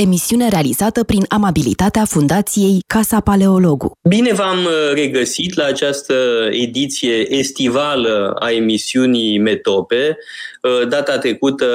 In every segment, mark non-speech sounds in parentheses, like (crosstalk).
emisiune realizată prin amabilitatea Fundației Casa Paleologu. Bine v-am uh, regăsit la această ediție estivală a emisiunii Metope. Uh, data trecută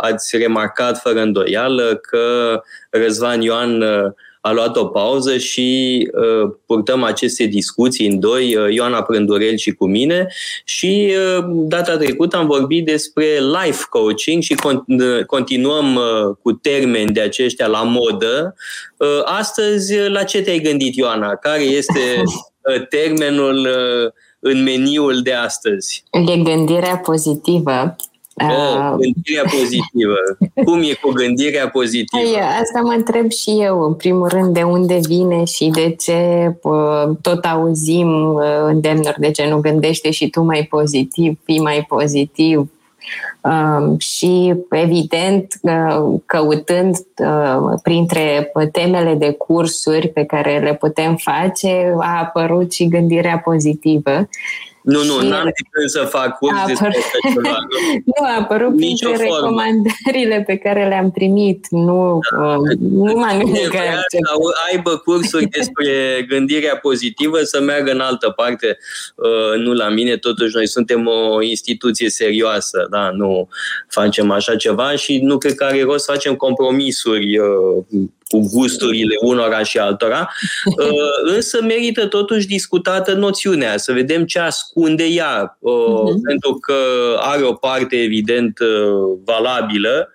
ați remarcat fără îndoială că Răzvan Ioan uh, a luat o pauză și uh, purtăm aceste discuții în doi, uh, Ioana Prândurel și cu mine și uh, data trecută am vorbit despre life coaching și con- uh, continuăm uh, cu termeni de aceștia la modă. Uh, astăzi, uh, la ce te-ai gândit, Ioana? Care este uh, termenul uh, în meniul de astăzi? E gândirea pozitivă Oh, gândirea pozitivă. Cum e cu gândirea pozitivă? Hai, asta mă întreb și eu, în primul rând, de unde vine și de ce tot auzim îndemnuri de ce nu gândește și tu mai pozitiv, fii mai pozitiv, Um, și, evident, căutând uh, printre temele de cursuri pe care le putem face, a apărut și gândirea pozitivă. Nu, nu, n-am de când să fac curs a despre așa ceva. (laughs) Nu, nu a apărut Nici printre recomandările pe care le-am primit. Nu, da. uh, nu m-am gândit că... Să aibă cursuri (laughs) despre gândirea pozitivă, să meargă în altă parte, uh, nu la mine. Totuși, noi suntem o instituție serioasă, da, nu facem așa ceva și nu cred că are rost să facem compromisuri uh, cu gusturile unora și altora, (laughs) uh, însă merită totuși discutată noțiunea, să vedem ce ascunde ea, uh-huh. pentru că are o parte evident uh, valabilă,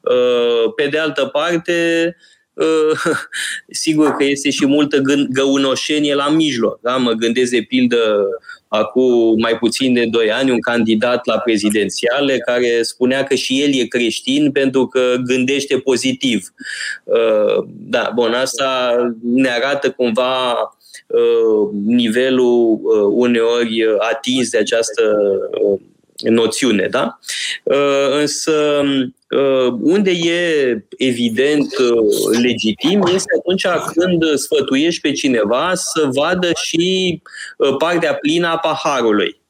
uh, pe de altă parte, (laughs) sigur că este și multă găunoșenie la mijloc. Da? Mă gândesc de pildă acum mai puțin de 2 ani un candidat la prezidențiale care spunea că și el e creștin pentru că gândește pozitiv. Uh, da, bun, asta ne arată cumva uh, nivelul uh, uneori atins de această noțiune, da? Însă Uh, unde e evident uh, legitim este atunci când sfătuiești pe cineva să vadă și uh, partea plină a paharului.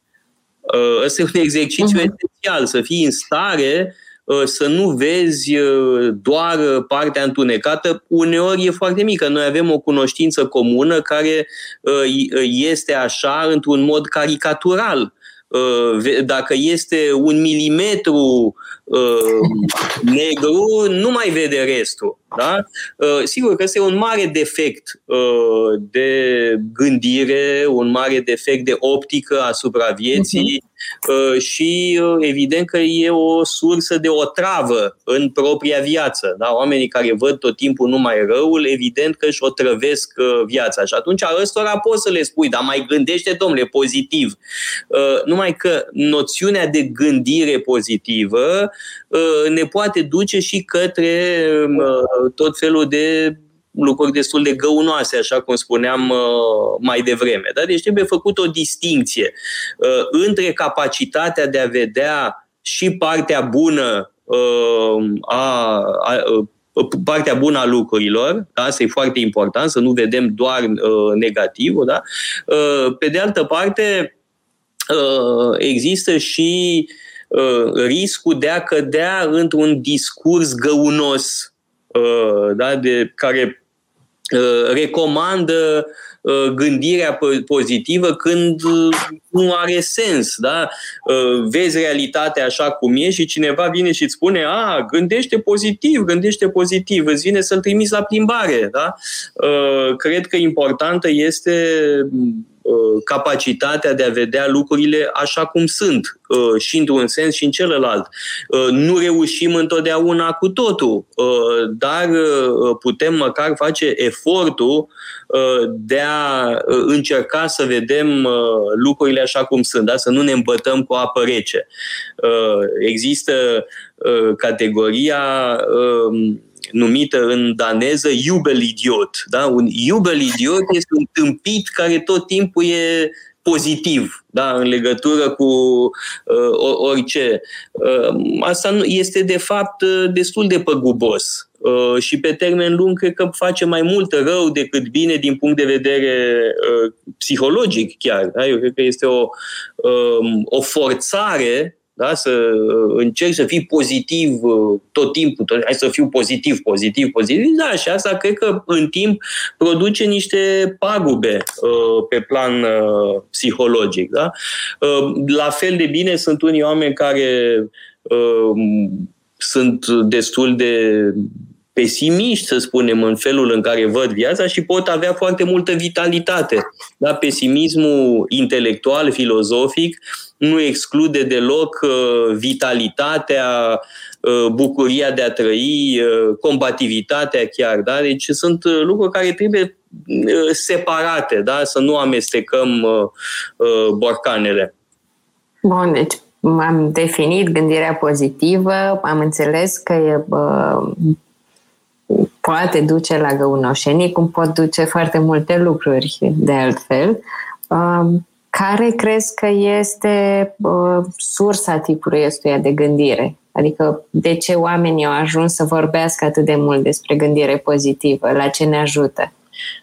Ăsta e un exercițiu uh-huh. esențial, să fii în stare să nu vezi doar partea întunecată. Uneori e foarte mică. Noi avem o cunoștință comună care este așa într-un mod caricatural. Dacă este un milimetru Uh, negru nu mai vede restul. Da? Uh, sigur că este un mare defect uh, de gândire, un mare defect de optică asupra vieții uh-huh. Și evident că e o sursă de otravă în propria viață. Da? Oamenii care văd tot timpul numai răul, evident că își otrăvesc viața. Și atunci ăstora poți să le spui, dar mai gândește, domnule, pozitiv. Numai că noțiunea de gândire pozitivă ne poate duce și către tot felul de lucruri destul de găunoase, așa cum spuneam uh, mai devreme. Da? Deci trebuie făcut o distinție uh, între capacitatea de a vedea și partea bună uh, a, a partea bună a lucrurilor, da? asta e foarte important, să nu vedem doar uh, negativul. Da? Uh, pe de altă parte, uh, există și uh, riscul de a cădea într-un discurs găunos Uh, da, de, care uh, recomandă uh, gândirea pozitivă când nu are sens. Da? Vezi realitatea așa cum e și cineva vine și îți spune a, gândește pozitiv, gândește pozitiv, îți vine să-l trimiți la plimbare. Da? Cred că importantă este Uh, capacitatea de a vedea lucrurile așa cum sunt, uh, și într-un sens și în celălalt. Uh, nu reușim întotdeauna cu totul, dar putem măcar face efortul de a încerca să vedem lucrurile așa cum sunt, da? să nu ne îmbătăm cu apă rece. Există categoria um, numită în daneză iubelidiot. Da? Un iubelidiot este un tâmpit care tot timpul e pozitiv da, în legătură cu uh, orice. Uh, asta nu, este de fapt uh, destul de păgubos uh, și pe termen lung cred că face mai mult rău decât bine din punct de vedere uh, psihologic chiar. Da? Eu cred că este o, uh, o forțare da? să uh, încerc să fii pozitiv uh, tot timpul, tot, hai să fiu pozitiv, pozitiv, pozitiv, da, și asta cred că în timp produce niște pagube uh, pe plan uh, psihologic. Da? Uh, la fel de bine sunt unii oameni care uh, sunt destul de pesimiști, să spunem, în felul în care văd viața și pot avea foarte multă vitalitate. Da? Pesimismul intelectual, filozofic, nu exclude deloc uh, vitalitatea, uh, bucuria de a trăi, uh, combativitatea chiar. Da? Deci sunt lucruri care trebuie separate, da? să nu amestecăm borcanele. Bun, deci am definit gândirea pozitivă, am înțeles că e poate duce la găunoșenie, cum pot duce foarte multe lucruri de altfel. Um, care crezi că este uh, sursa tipului ăstuia de gândire? Adică de ce oamenii au ajuns să vorbească atât de mult despre gândire pozitivă? La ce ne ajută?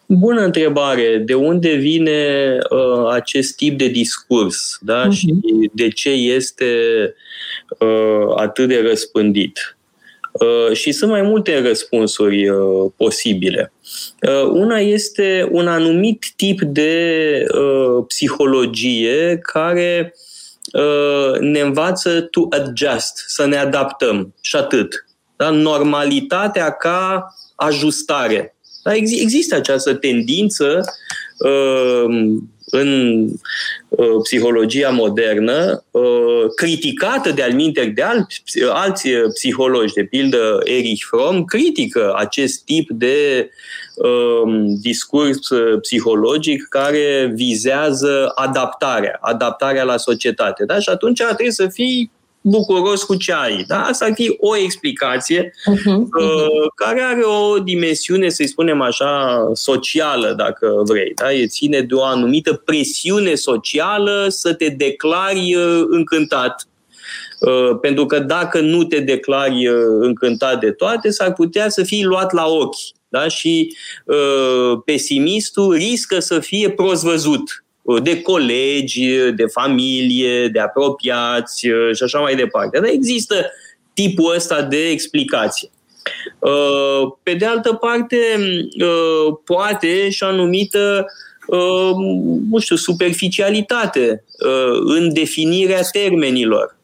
Bună întrebare. De unde vine uh, acest tip de discurs? Da? Uh-huh. Și de ce este uh, atât de răspândit? Uh, și sunt mai multe răspunsuri uh, posibile. Uh, una este un anumit tip de psihologie care ne învață to adjust, să ne adaptăm și atât. Da? Normalitatea ca ajustare. Da? Există această tendință în uh, psihologia modernă, uh, criticată de-al de alți, alți psihologi, de pildă Erich Fromm, critică acest tip de uh, discurs psihologic care vizează adaptarea, adaptarea la societate. Da? Și atunci trebuie să fii bucuros cu ce ai. Da? Asta ar fi o explicație uh-huh, uh, care are o dimensiune, să-i spunem așa, socială, dacă vrei. Da? E ține de o anumită presiune socială să te declari uh, încântat. Uh, pentru că dacă nu te declari uh, încântat de toate, s-ar putea să fii luat la ochi. Da? Și uh, pesimistul riscă să fie prost văzut de colegi, de familie, de apropiați uh, și așa mai departe. Dar există tipul ăsta de explicație. Uh, pe de altă parte, uh, poate și o anumită nu știu, superficialitate în definirea termenilor.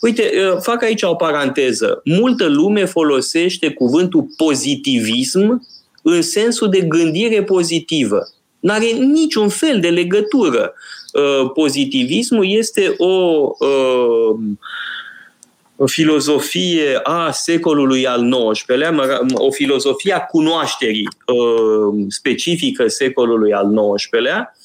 Uite, fac aici o paranteză. Multă lume folosește cuvântul pozitivism în sensul de gândire pozitivă. N-are niciun fel de legătură. Uh, pozitivismul este o uh, o filozofie a secolului al XIX-lea, o filozofie a cunoașterii uh, specifică secolului al XIX-lea,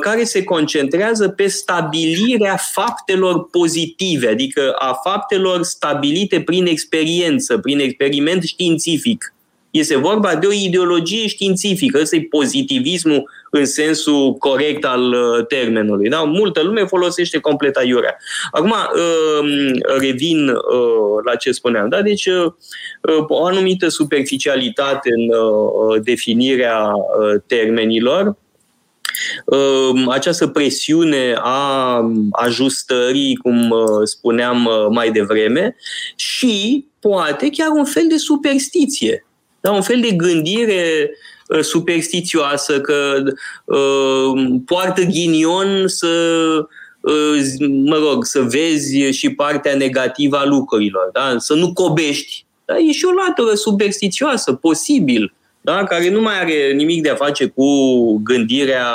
care se concentrează pe stabilirea faptelor pozitive, adică a faptelor stabilite prin experiență, prin experiment științific. Este vorba de o ideologie științifică. Ăsta e pozitivismul în sensul corect al uh, termenului. Da? Multă lume folosește complet aiurea. Acum um, revin uh, la ce spuneam. Da? Deci uh, o anumită superficialitate în definirea termenilor, um, această presiune a ajustării, cum spuneam mai devreme, și poate chiar un fel de superstiție da? un fel de gândire uh, superstițioasă, că uh, poartă ghinion să, uh, mă rog, să vezi și partea negativă a lucrurilor, da? să nu cobești. Da? E și o latură superstițioasă, posibil, da? care nu mai are nimic de a face cu gândirea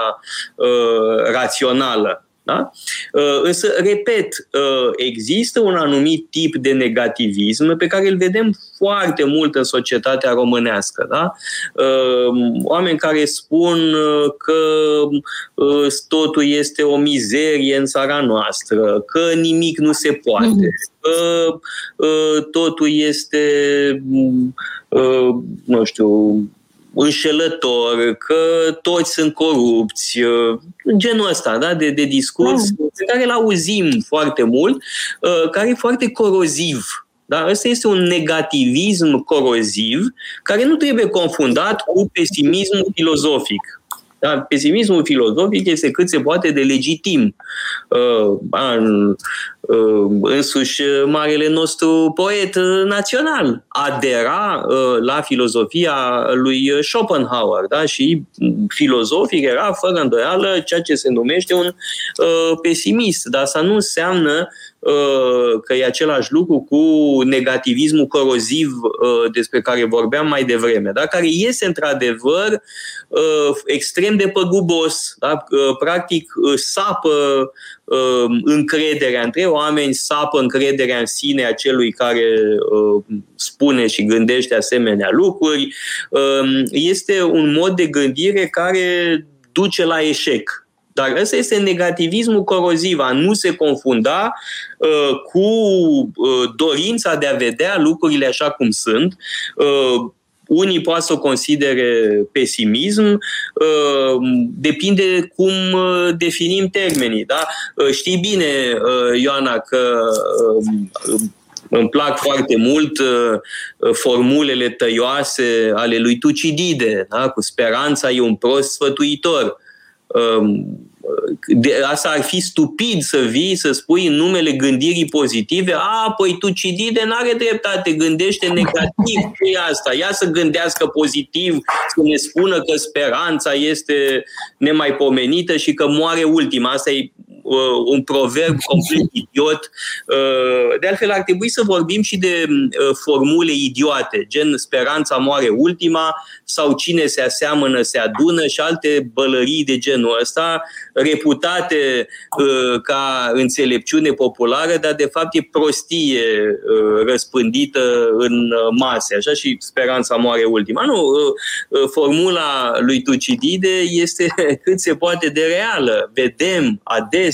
uh, rațională. Da? Uh, însă, repet, uh, există un anumit tip de negativism pe care îl vedem foarte mult în societatea românească. Da? Uh, oameni care spun că totul este o mizerie în țara noastră, că nimic nu se poate, mm. că totul este, nu știu, înșelător, că toți sunt corupți, uh, genul ăsta da? de, de discurs mm. pe care îl auzim foarte mult, uh, care e foarte coroziv. Da? Ăsta este un negativism coroziv care nu trebuie confundat cu pesimismul filozofic. Da? Pesimismul filozofic este cât se poate de legitim. Uh, uh, însuși marele nostru poet național adera uh, la filozofia lui Schopenhauer da? și filozofic era fără îndoială ceea ce se numește un uh, pesimist, dar asta nu înseamnă uh, că e același lucru cu negativismul coroziv uh, despre care vorbeam mai devreme, da? care este într-adevăr uh, extrem de păgubos, da? Uh, practic uh, sapă încrederea între oameni, sapă încrederea în sine a celui care spune și gândește asemenea lucruri. Este un mod de gândire care duce la eșec. Dar ăsta este negativismul coroziv, a nu se confunda uh, cu uh, dorința de a vedea lucrurile așa cum sunt. Uh, unii poate să o considere pesimism, uh, depinde cum uh, definim termenii. Da? Uh, știi bine, Ioana, că îmi plac foarte mult formulele tăioase ale lui Tucidide, da? cu speranța e un prost sfătuitor. Um, de, asta ar fi stupid să vii să spui în numele gândirii pozitive, a, păi tu Cidide n-are dreptate, gândește negativ, ce e asta? Ia să gândească pozitiv, să ne spună că speranța este nemaipomenită și că moare ultima. Asta e uh, un proverb complet idiot. Uh, de altfel, ar trebui să vorbim și de uh, formule idiote, gen speranța moare ultima sau cine se aseamănă se adună și alte bălării de genul ăsta, reputate uh, ca înțelepciune populară, dar de fapt e prostie uh, răspândită în uh, mase, așa și speranța moare ultima. Nu, uh, uh, formula lui Tucidide este (laughs) cât se poate de reală. Vedem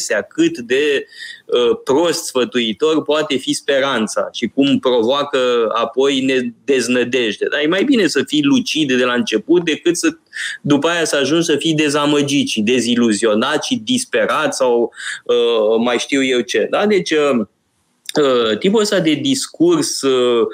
adesea cât de uh, prost sfătuitor poate fi speranța și cum provoacă apoi ne deznădejde. Dar e mai bine să fii lucid de la început decât să după aia să ajungi să fii dezamăgit și deziluzionat și disperat sau uh, mai știu eu ce. Da? Deci uh, uh tipul ăsta de discurs uh,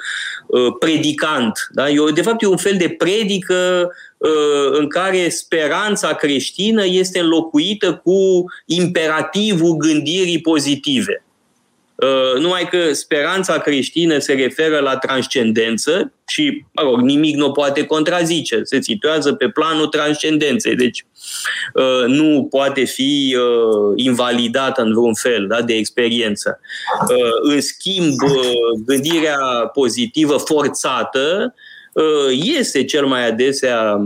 uh, predicant, da? eu, de fapt e un fel de predică uh, în care speranța creștină este înlocuită cu imperativul gândirii pozitive. Uh, numai că speranța creștină se referă la transcendență și, mă rog, nimic nu poate contrazice. Se situează pe planul transcendenței, deci uh, nu poate fi uh, invalidată în vreun fel da, de experiență. În schimb, gândirea pozitivă forțată este cel mai adesea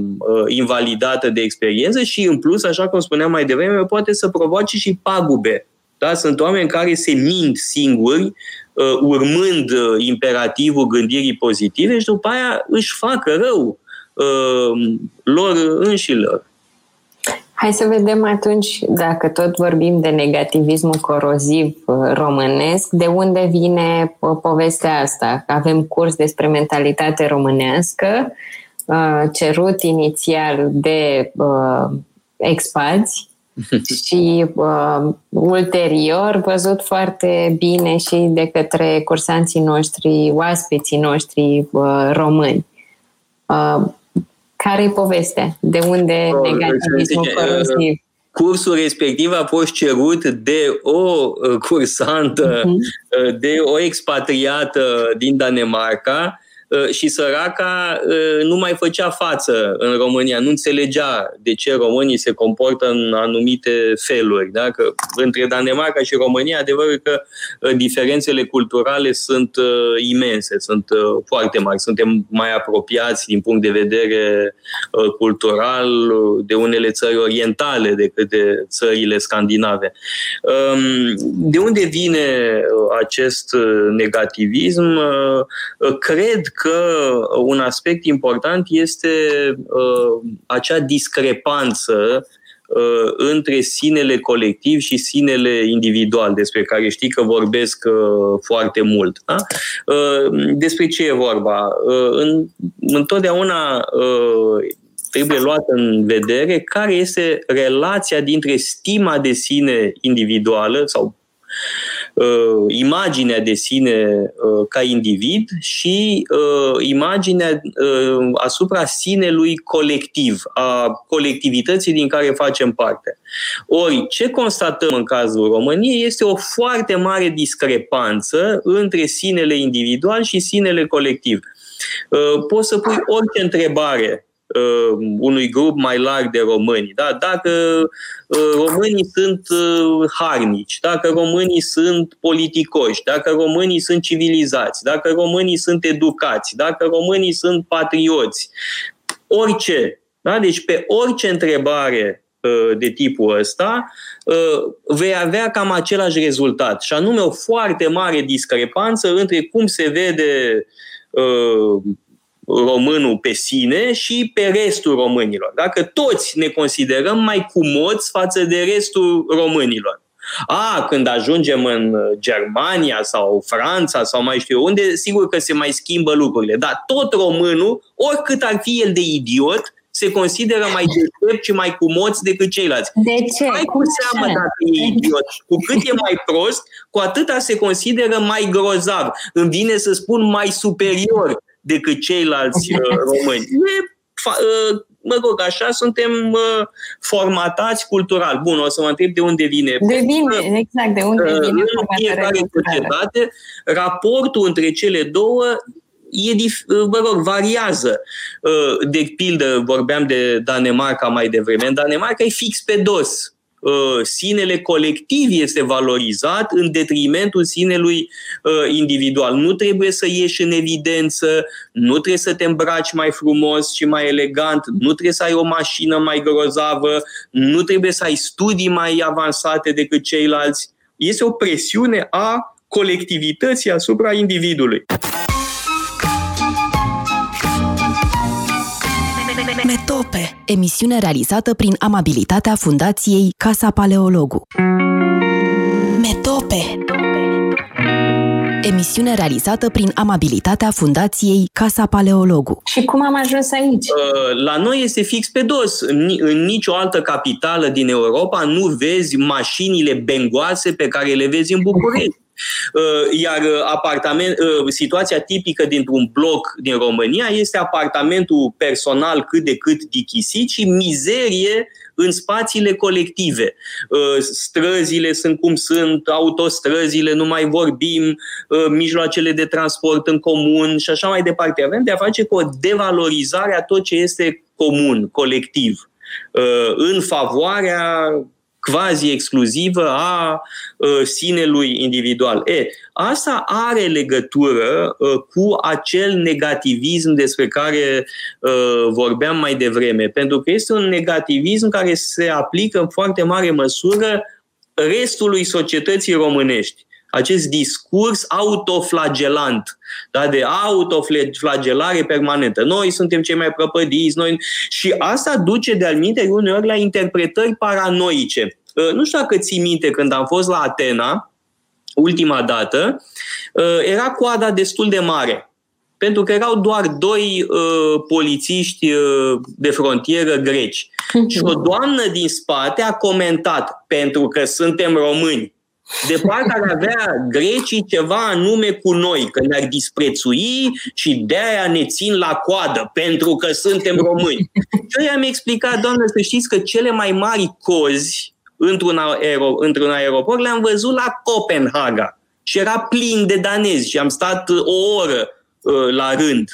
invalidată de experiență și, în plus, așa cum spuneam mai devreme, poate să provoace și pagube da? Sunt oameni care se mint singuri, uh, urmând uh, imperativul gândirii pozitive și după aia își facă rău uh, lor înșilor. Hai să vedem atunci, dacă tot vorbim de negativismul coroziv românesc, de unde vine povestea asta? Avem curs despre mentalitate românească, cerut inițial de expați, (laughs) și uh, ulterior văzut foarte bine și de către cursanții noștri, oaspeții noștri uh, români. Uh, care e povestea? De unde oh, negativismul coroziv? Cursul respectiv a fost cerut de o uh, cursantă, uh-huh. de o expatriată din Danemarca, Uh, și săraca uh, nu mai făcea față în România, nu înțelegea de ce românii se comportă în anumite feluri. Da? Că între Danemarca și România, adevărul că uh, diferențele culturale sunt imense, sunt foarte mari, suntem mai apropiați din punct de vedere cultural de unele țări orientale decât de țările scandinave. Um, de unde vine acest negativism? Cred că un aspect important este uh, acea discrepanță uh, între sinele colectiv și sinele individual, despre care știi că vorbesc uh, foarte mult. Da? Uh, despre ce e vorba? Uh, în, întotdeauna uh, trebuie luat în vedere care este relația dintre stima de sine individuală sau uh, imaginea de sine uh, ca individ și uh, imaginea uh, asupra sinelui colectiv, a colectivității din care facem parte. Ori, ce constatăm în cazul României este o foarte mare discrepanță între sinele individual și sinele colectiv. Uh, poți să pui orice întrebare uh, unui grup mai larg de români. Da? Dacă uh, românii sunt uh, harnici, dacă românii sunt politicoși, dacă românii sunt civilizați, dacă românii sunt educați, dacă românii sunt patrioți, orice. Da? Deci pe orice întrebare uh, de tipul ăsta, uh, vei avea cam același rezultat. Și anume o foarte mare discrepanță între cum se vede uh, românul pe sine și pe restul românilor. Dacă toți ne considerăm mai cumoți față de restul românilor. A, când ajungem în Germania sau Franța sau mai știu unde, sigur că se mai schimbă lucrurile. Dar tot românul, oricât ar fi el de idiot, se consideră mai deștept și mai cumoți decât ceilalți. De ce? Mai cu seamă dacă e idiot. Cu cât e mai prost, cu atâta se consideră mai grozav. Îmi vine să spun mai superior decât ceilalți (laughs) uh, români. E, uh, mă rog, așa suntem uh, formatați cultural. Bun, o să mă întreb de unde vine. De vine, exact, de unde vine. În fiecare societate, raportul între cele două e, mă rog, variază. De pildă, vorbeam de Danemarca mai devreme. În Danemarca e fix pe dos. Uh, sinele colectiv este valorizat în detrimentul sinelui uh, individual. Nu trebuie să ieși în evidență, nu trebuie să te îmbraci mai frumos și mai elegant, nu trebuie să ai o mașină mai grozavă, nu trebuie să ai studii mai avansate decât ceilalți. Este o presiune a colectivității asupra individului. Metope, emisiune realizată prin amabilitatea Fundației Casa Paleologu. Metope. Emisiune realizată prin amabilitatea Fundației Casa Paleologu. Și cum am ajuns aici? Uh, la noi este fix pe dos. În nicio altă capitală din Europa nu vezi mașinile bengoase pe care le vezi în București. Uh, iar uh, apartament, uh, situația tipică dintr-un bloc din România este apartamentul personal cât de cât dichisit și mizerie în spațiile colective. Străzile sunt cum sunt, autostrăzile, nu mai vorbim, mijloacele de transport în comun și așa mai departe. Avem de a face cu o devalorizare a tot ce este comun, colectiv, în favoarea quasi exclusivă a uh, sinelui individual. E, asta are legătură uh, cu acel negativism despre care uh, vorbeam mai devreme, pentru că este un negativism care se aplică în foarte mare măsură restului societății românești acest discurs autoflagelant, da, de autoflagelare permanentă. Noi suntem cei mai prăpădiți, noi... și asta duce de-al minte uneori la interpretări paranoice. Uh, nu știu dacă ții minte când am fost la Atena, ultima dată, uh, era coada destul de mare. Pentru că erau doar doi uh, polițiști uh, de frontieră greci. (laughs) Și o doamnă din spate a comentat, pentru că suntem români, de parcă ar avea grecii ceva anume cu noi, că ne-ar disprețui și de-aia ne țin la coadă, pentru că suntem români. Și eu i-am explicat, doamnă, să știți că cele mai mari cozi într-un, aero, într-un aeroport le-am văzut la Copenhaga și era plin de danezi și am stat o oră uh, la rând.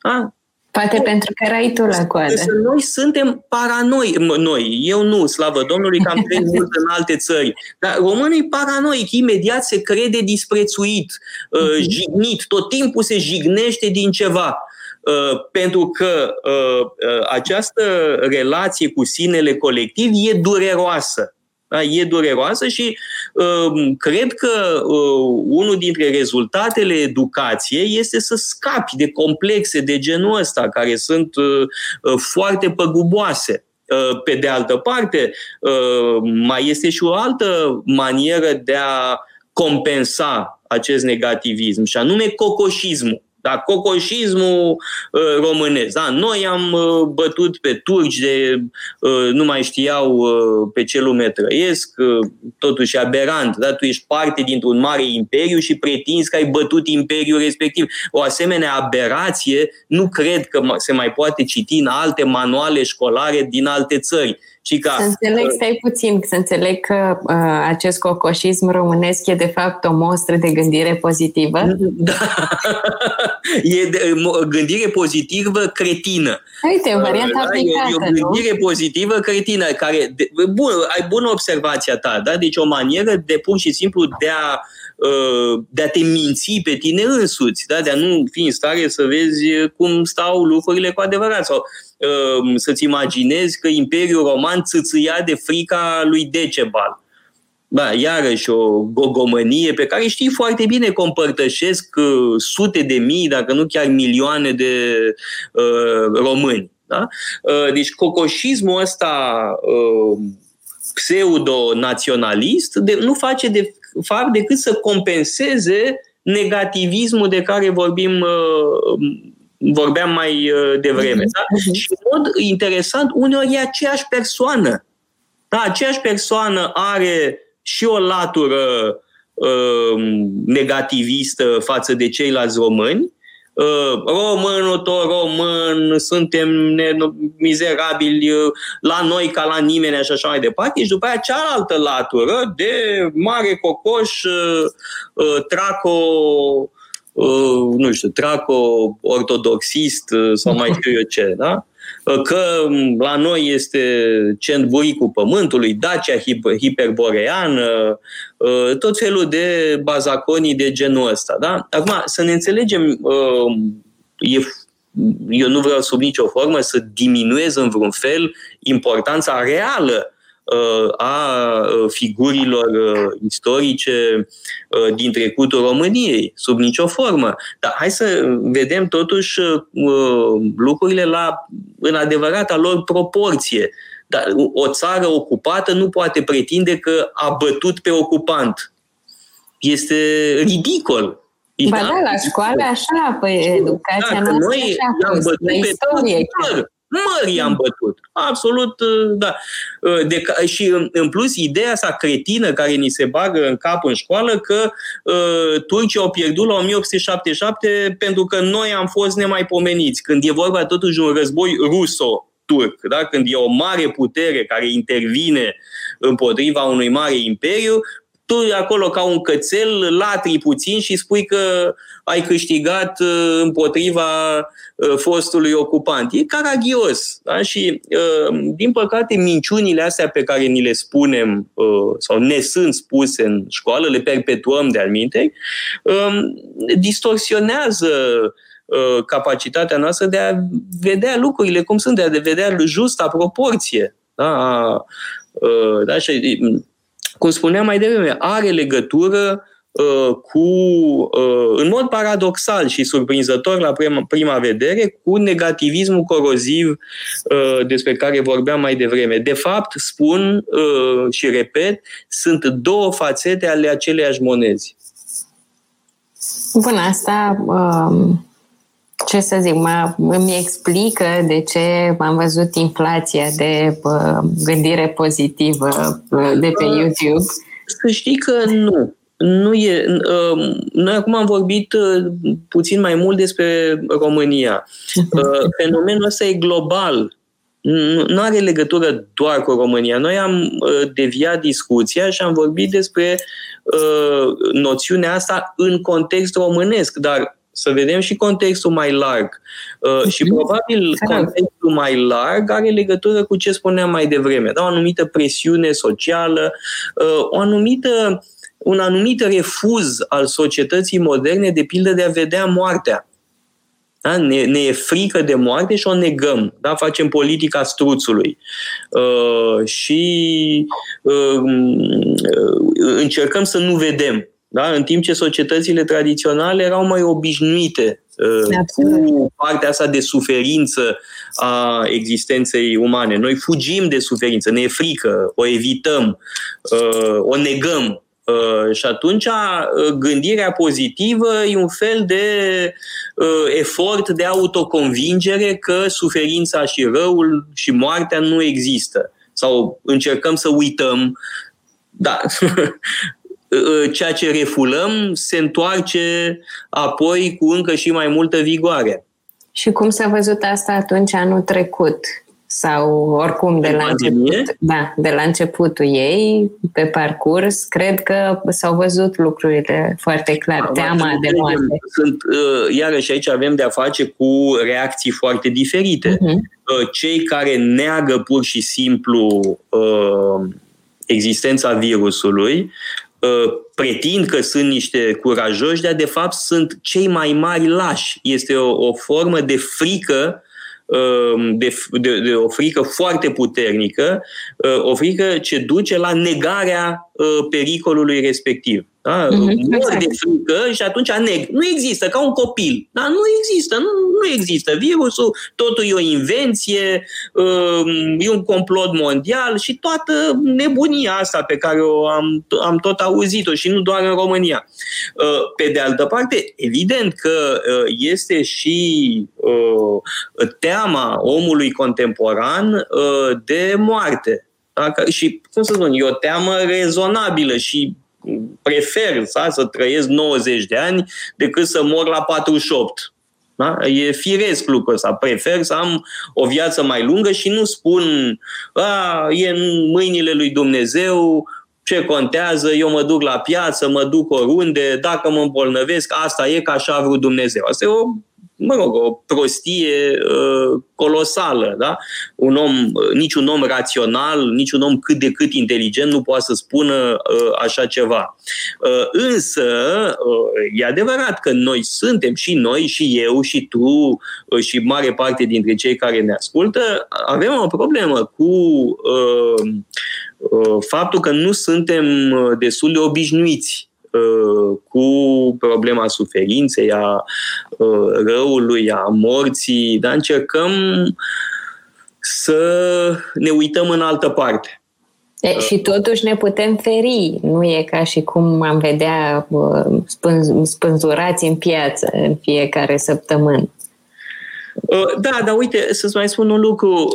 A? Poate o, pentru că erai tu la coadă. Noi suntem paranoi. Noi, eu nu, slavă Domnului, că am (laughs) trăit mult în alte țări. Dar românul e paranoic, imediat se crede disprețuit, uh, jignit, tot timpul se jignește din ceva. Uh, pentru că uh, uh, această relație cu sinele colectiv e dureroasă. Da? E dureroasă și uh, cred că uh, unul dintre rezultatele educației este să scapi de complexe de genul ăsta, care sunt uh, foarte păguboase. Pe de altă parte, mai este și o altă manieră de a compensa acest negativism, și anume cocoșismul. Da, cocoșismul uh, românesc. Da, noi am uh, bătut pe turci de uh, nu mai știau uh, pe ce lume trăiesc, uh, totuși aberant. Da, tu ești parte dintr-un mare imperiu și pretinzi că ai bătut imperiul respectiv. O asemenea aberație nu cred că se mai poate citi în alte manuale școlare din alte țări. Și ca, să înțeleg, uh, stai puțin, să înțeleg că uh, acest cocoșism românesc e de fapt o mostră de gândire pozitivă? (laughs) Da, e de, gândire pozitivă cretină. Uite, varianta uh, aplicată, E, e o gândire nu? pozitivă cretină, care, de, bun, ai bună observația ta, da? Deci o manieră de pur și simplu de a uh, de a te minți pe tine însuți, da? de a nu fi în stare să vezi cum stau lucrurile cu adevărat. Sau Um, să-ți imaginezi că Imperiul Roman țâțâia de frica lui Decebal. Da, iarăși o gogomănie pe care știi foarte bine că o împărtășesc uh, sute de mii, dacă nu chiar milioane de uh, români. Da? Uh, deci cocoșismul ăsta uh, pseudo-naționalist de, nu face de fapt decât să compenseze negativismul de care vorbim uh, vorbeam mai uh, devreme. Da? Uh-huh. Și în mod interesant, uneori e aceeași persoană. Da, aceeași persoană are și o latură uh, negativistă față de ceilalți români, uh, românul tot român, suntem mizerabili uh, la noi ca la nimeni și așa mai departe. Și după aia cealaltă latură de mare cocoș, uh, uh, traco, Uh, nu știu, traco-ortodoxist uh, sau (laughs) mai știu eu ce, da? Uh, că la noi este centburicul pământului, Dacia hiperboreană, tot felul de bazaconii de genul ăsta. Da? Acum, să ne înțelegem, e eu nu vreau sub nicio formă să diminuez în vreun fel importanța reală a figurilor istorice din trecutul României, sub nicio formă. Dar hai să vedem totuși lucrurile la, în adevărata lor proporție. Dar o țară ocupată nu poate pretinde că a bătut pe ocupant. Este ridicol. Ba da, la școală așa, păi educația da, noastră noi așa, am bătut pe istorie. Mări am bătut. Absolut, uh, da. Uh, de, și în plus, ideea asta cretină care ni se bagă în cap în școală că uh, turcii au pierdut la 1877 pentru că noi am fost nemaipomeniți. Când e vorba totuși de un război ruso-turc, da? când e o mare putere care intervine împotriva unui mare imperiu, tu acolo ca un cățel latri puțin și spui că ai câștigat uh, împotriva uh, fostului ocupant. E caragios. Da? Și, uh, din păcate, minciunile astea pe care ni le spunem sau ne sunt spuse în școală, le perpetuăm de-al mintei, um, distorsionează capacitatea noastră de a vedea lucrurile cum sunt, de a vedea justa proporție. Da? Da? Și cum spuneam mai devreme, are legătură uh, cu, uh, în mod paradoxal și surprinzător la prima, prima vedere, cu negativismul coroziv uh, despre care vorbeam mai devreme. De fapt, spun și repet, sunt două fațete ale aceleiași monezi. Bun, asta um, ce să zic, mă, îmi explică de ce am văzut inflația de uh, gândire pozitivă uh, de pe YouTube. Să știi că nu. Nu e. Uh, noi acum am vorbit uh, puțin mai mult despre România. Uh, (laughs) fenomenul ăsta e global. Nu are legătură doar cu România. Noi am uh, deviat discuția și am vorbit despre uh, noțiunea asta în context românesc, dar să vedem și contextul mai larg. Uh, și mhm. probabil contextul mai larg are legătură cu ce spuneam mai devreme. Da? O anumită presiune socială, uh, o anumită, un anumit refuz al societății moderne, de pildă, de a vedea moartea. Da? Ne, ne e frică de moarte și o negăm. Da? Facem politica struțului. Uh, și uh, încercăm să nu vedem. Da? În timp ce societățile tradiționale erau mai obișnuite uh, cu partea asta de suferință a existenței umane. Noi fugim de suferință, ne e frică, o evităm, uh, o negăm. Uh, și atunci uh, gândirea pozitivă e un fel de uh, efort de autoconvingere că suferința și răul și moartea nu există. Sau încercăm să uităm. Da. (laughs) Ceea ce refulăm se întoarce apoi cu încă și mai multă vigoare. Și cum s-a văzut asta atunci anul trecut? sau oricum de la, început, da, de la începutul ei, pe parcurs, cred că s-au văzut lucrurile foarte clar, da, teama de moarte. Sunt, uh, iarăși aici avem de-a face cu reacții foarte diferite. Uh-huh. Cei care neagă pur și simplu uh, existența virusului pretind că sunt niște curajoși, dar de fapt sunt cei mai mari lași. Este o, o formă de frică Um, de, de, de o frică foarte puternică, uh, o frică ce duce la negarea uh, pericolului respectiv. Da? Mm-hmm, Mor exact. de frică și atunci neg. Nu există, ca un copil. Da? Nu există, nu, nu există. Virusul, totul e o invenție, um, e un complot mondial și toată nebunia asta pe care o am, am tot auzit-o și nu doar în România. Uh, pe de altă parte, evident că uh, este și uh, teama omului contemporan de moarte. Da? Și, cum să spun, e o teamă rezonabilă și prefer sa, să trăiesc 90 de ani decât să mor la 48. Da? E firesc lucrul ăsta. Prefer să am o viață mai lungă și nu spun a, e în mâinile lui Dumnezeu, ce contează, eu mă duc la piață, mă duc oriunde, dacă mă îmbolnăvesc, asta e că așa a vrut Dumnezeu. Asta e o mă rog, o prostie uh, colosală. Da? Un om, uh, niciun om rațional, niciun om cât de cât inteligent nu poate să spună uh, așa ceva. Uh, însă, uh, e adevărat că noi suntem și noi, și eu, și tu, uh, și mare parte dintre cei care ne ascultă, avem o problemă cu uh, uh, faptul că nu suntem uh, destul de obișnuiți Uh, cu problema suferinței, a uh, răului, a morții, dar încercăm să ne uităm în altă parte. E, și totuși ne putem feri. Nu e ca și cum am vedea uh, spân, spânzurați în piață în fiecare săptămână. Da, dar uite, să-ți mai spun un lucru.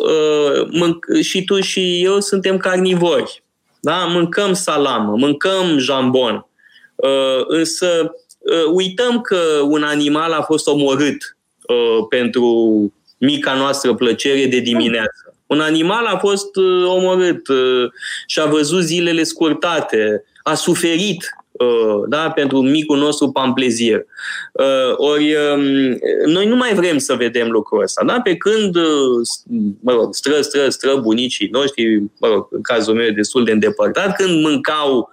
Și tu și eu suntem carnivori. Da? Mâncăm salamă, mâncăm jambon. Uh, însă uh, uităm că un animal a fost omorât uh, pentru mica noastră plăcere de dimineață. Un animal a fost omorât și a văzut zilele scurtate, a suferit da, pentru micul nostru pamplezier. Ori um, noi nu mai vrem să vedem lucrul ăsta. Da? Pe când mă rog, stră, stră, stră bunicii noștri, mă rog, în cazul meu destul de îndepărtat, când mâncau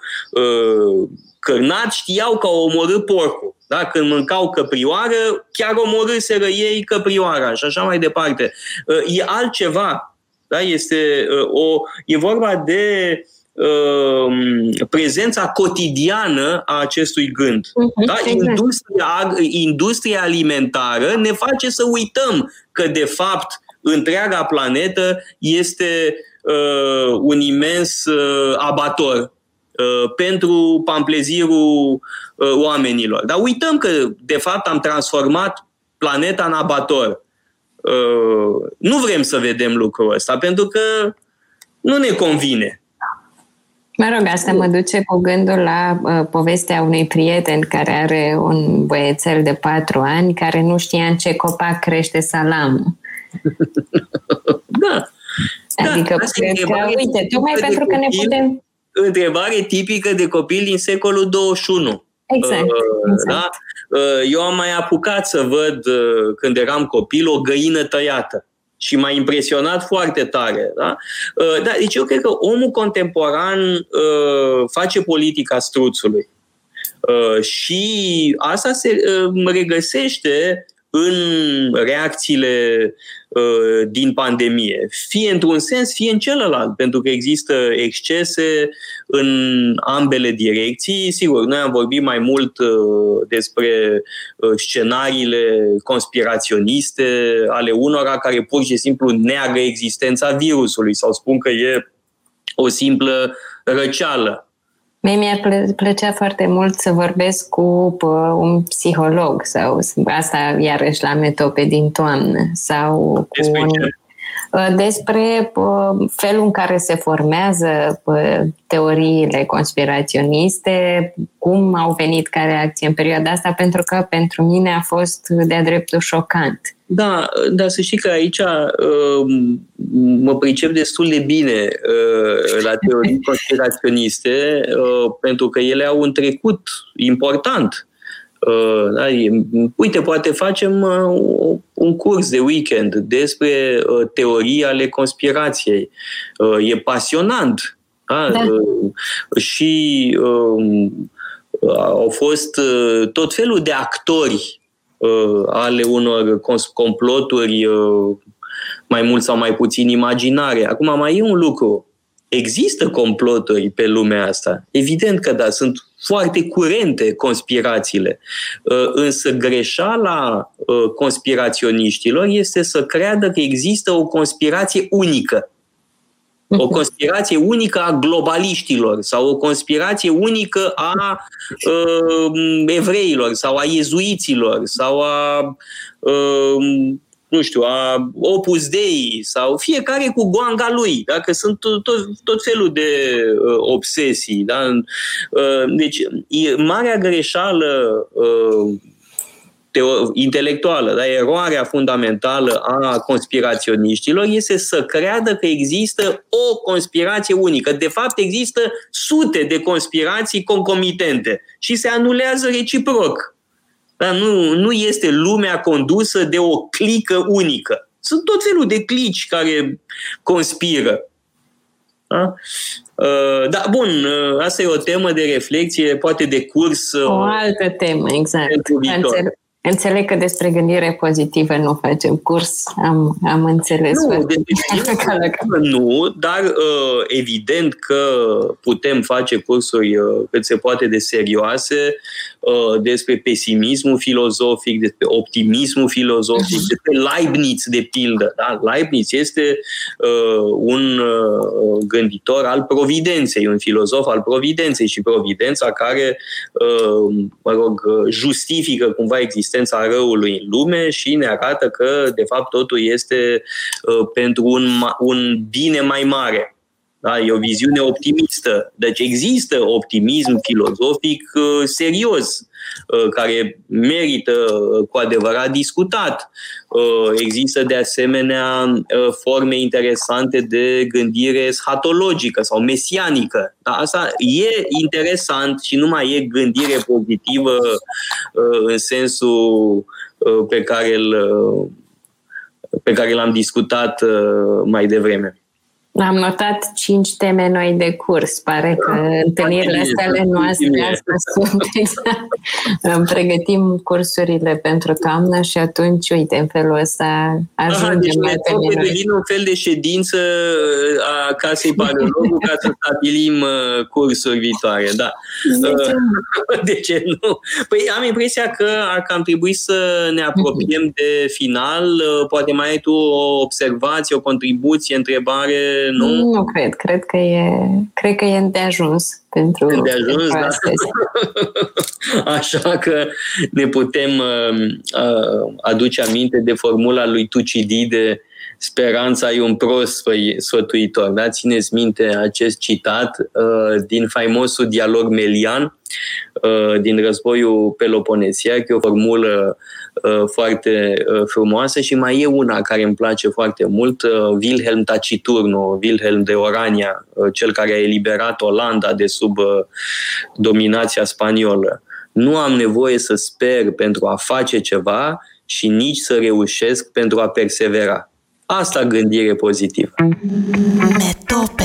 cărnat știau că au omorât porcul. Da? Când mâncau căprioară, chiar omorâseră ei căprioara și așa mai departe. Uh, e altceva. Da? Este, uh, o, e vorba de uh, prezența cotidiană a acestui gând. Uh-huh, da? exact. industria, industria alimentară ne face să uităm că, de fapt, întreaga planetă este uh, un imens uh, abator Uh, pentru pamplezirul uh, oamenilor. Dar uităm că, de fapt, am transformat planeta în abator. Uh, nu vrem să vedem lucrul ăsta, pentru că nu ne convine. Mă rog, asta mă duce cu gândul la uh, povestea unui prieten care are un băiețel de patru ani care nu știa în ce copac crește salam. (laughs) da. Adică, da, cred că, uite, tocmai pentru că ne putem întrebare tipică de copil din secolul 21. Exact, uh, exact. Da? Uh, eu am mai apucat să văd, uh, când eram copil, o găină tăiată. Și m-a impresionat foarte tare. Da? Da, deci eu cred că omul contemporan face politica struțului. Și asta se regăsește în reacțiile uh, din pandemie, fie într-un sens, fie în celălalt, pentru că există excese în ambele direcții. Sigur, noi am vorbit mai mult uh, despre uh, scenariile conspiraționiste ale unora care pur și simplu neagă existența virusului sau spun că e o simplă răceală Mie mi-ar plăcea foarte mult să vorbesc cu un psiholog sau asta iarăși la metope din toamnă sau cu un, despre felul în care se formează teoriile conspiraționiste, cum au venit ca reacție în perioada asta, pentru că pentru mine a fost de-a dreptul șocant. Da, dar să știi că aici uh, mă pricep destul de bine uh, la teorii (laughs) conspiraționiste, uh, pentru că ele au un trecut important. Da? Uite, poate facem un curs de weekend despre teorii ale conspirației. E pasionant. Da? Da. Și au fost tot felul de actori uh, ale unor comploturi uh, mai mult sau mai puțin imaginare. Acum mai e un lucru. Există comploturi pe lumea asta. Evident că da, sunt foarte curente conspirațiile. Uh, însă greșeala uh, conspiraționiștilor este să creadă că există o conspirație unică o conspirație unică a globaliștilor sau o conspirație unică a uh, evreilor sau a iezuiților sau a uh, nu știu, a Opus Dei sau fiecare cu goanga lui, dacă sunt tot, tot felul de uh, obsesii. Da? Uh, deci, e marea greșeală uh, teo- intelectuală, da? eroarea fundamentală a conspiraționiștilor este să creadă că există o conspirație unică. De fapt, există sute de conspirații concomitente și se anulează reciproc. Dar nu, nu este lumea condusă de o clică unică. Sunt tot felul de clici care conspiră. Da? Uh, da, bun, uh, asta e o temă de reflexie, poate de curs. O altă temă, exact. Înțeleg că despre gândire pozitivă nu facem curs, am, am înțeles. Nu, de (laughs) nu, dar uh, evident că putem face cursuri uh, cât se poate de serioase uh, despre pesimismul filozofic, despre optimismul filozofic, mhm. despre Leibniz, de pildă. Da? Leibniz este un gânditor al providenței, un filozof al providenței și providența care, mă rog, justifică cumva existența existența răului în lume și ne arată că, de fapt, totul este uh, pentru un, un bine mai mare. Da? E o viziune optimistă. Deci există optimism filozofic uh, serios, uh, care merită uh, cu adevărat discutat. Uh, există de asemenea uh, forme interesante de gândire schatologică sau mesianică. Da? Asta e interesant și nu mai e gândire pozitivă uh, în sensul uh, pe care, îl, uh, pe care l-am discutat uh, mai devreme. Am notat cinci teme noi de curs. Pare că da, întâlnirile astea ale noastre asta sunt (laughs) exact. Pregătim cursurile pentru toamnă și atunci, uite, în felul ăsta ajungem deci la teme noi. devine un fel de ședință a Casei Paleologului ca să stabilim uh, cursuri viitoare. Da. De ce nu? (laughs) De ce nu? Păi am impresia că ar cam trebui să ne apropiem mhm. de final. Uh, poate mai ai tu o observație, o contribuție, întrebare nu? Nu cred. Cred că e, cred că e ajuns pentru, de ajuns, da. (laughs) Așa că ne putem uh, uh, aduce aminte de formula lui Tucidide speranța e un prost sfătuitor. Da? Țineți minte acest citat uh, din faimosul dialog melian uh, din războiul Peloponesiac, e o formulă uh, foarte uh, frumoasă și mai e una care îmi place foarte mult, uh, Wilhelm Taciturno, Wilhelm de Orania, uh, cel care a eliberat Olanda de sub uh, dominația spaniolă. Nu am nevoie să sper pentru a face ceva și nici să reușesc pentru a persevera Asta gândire pozitivă. Metope.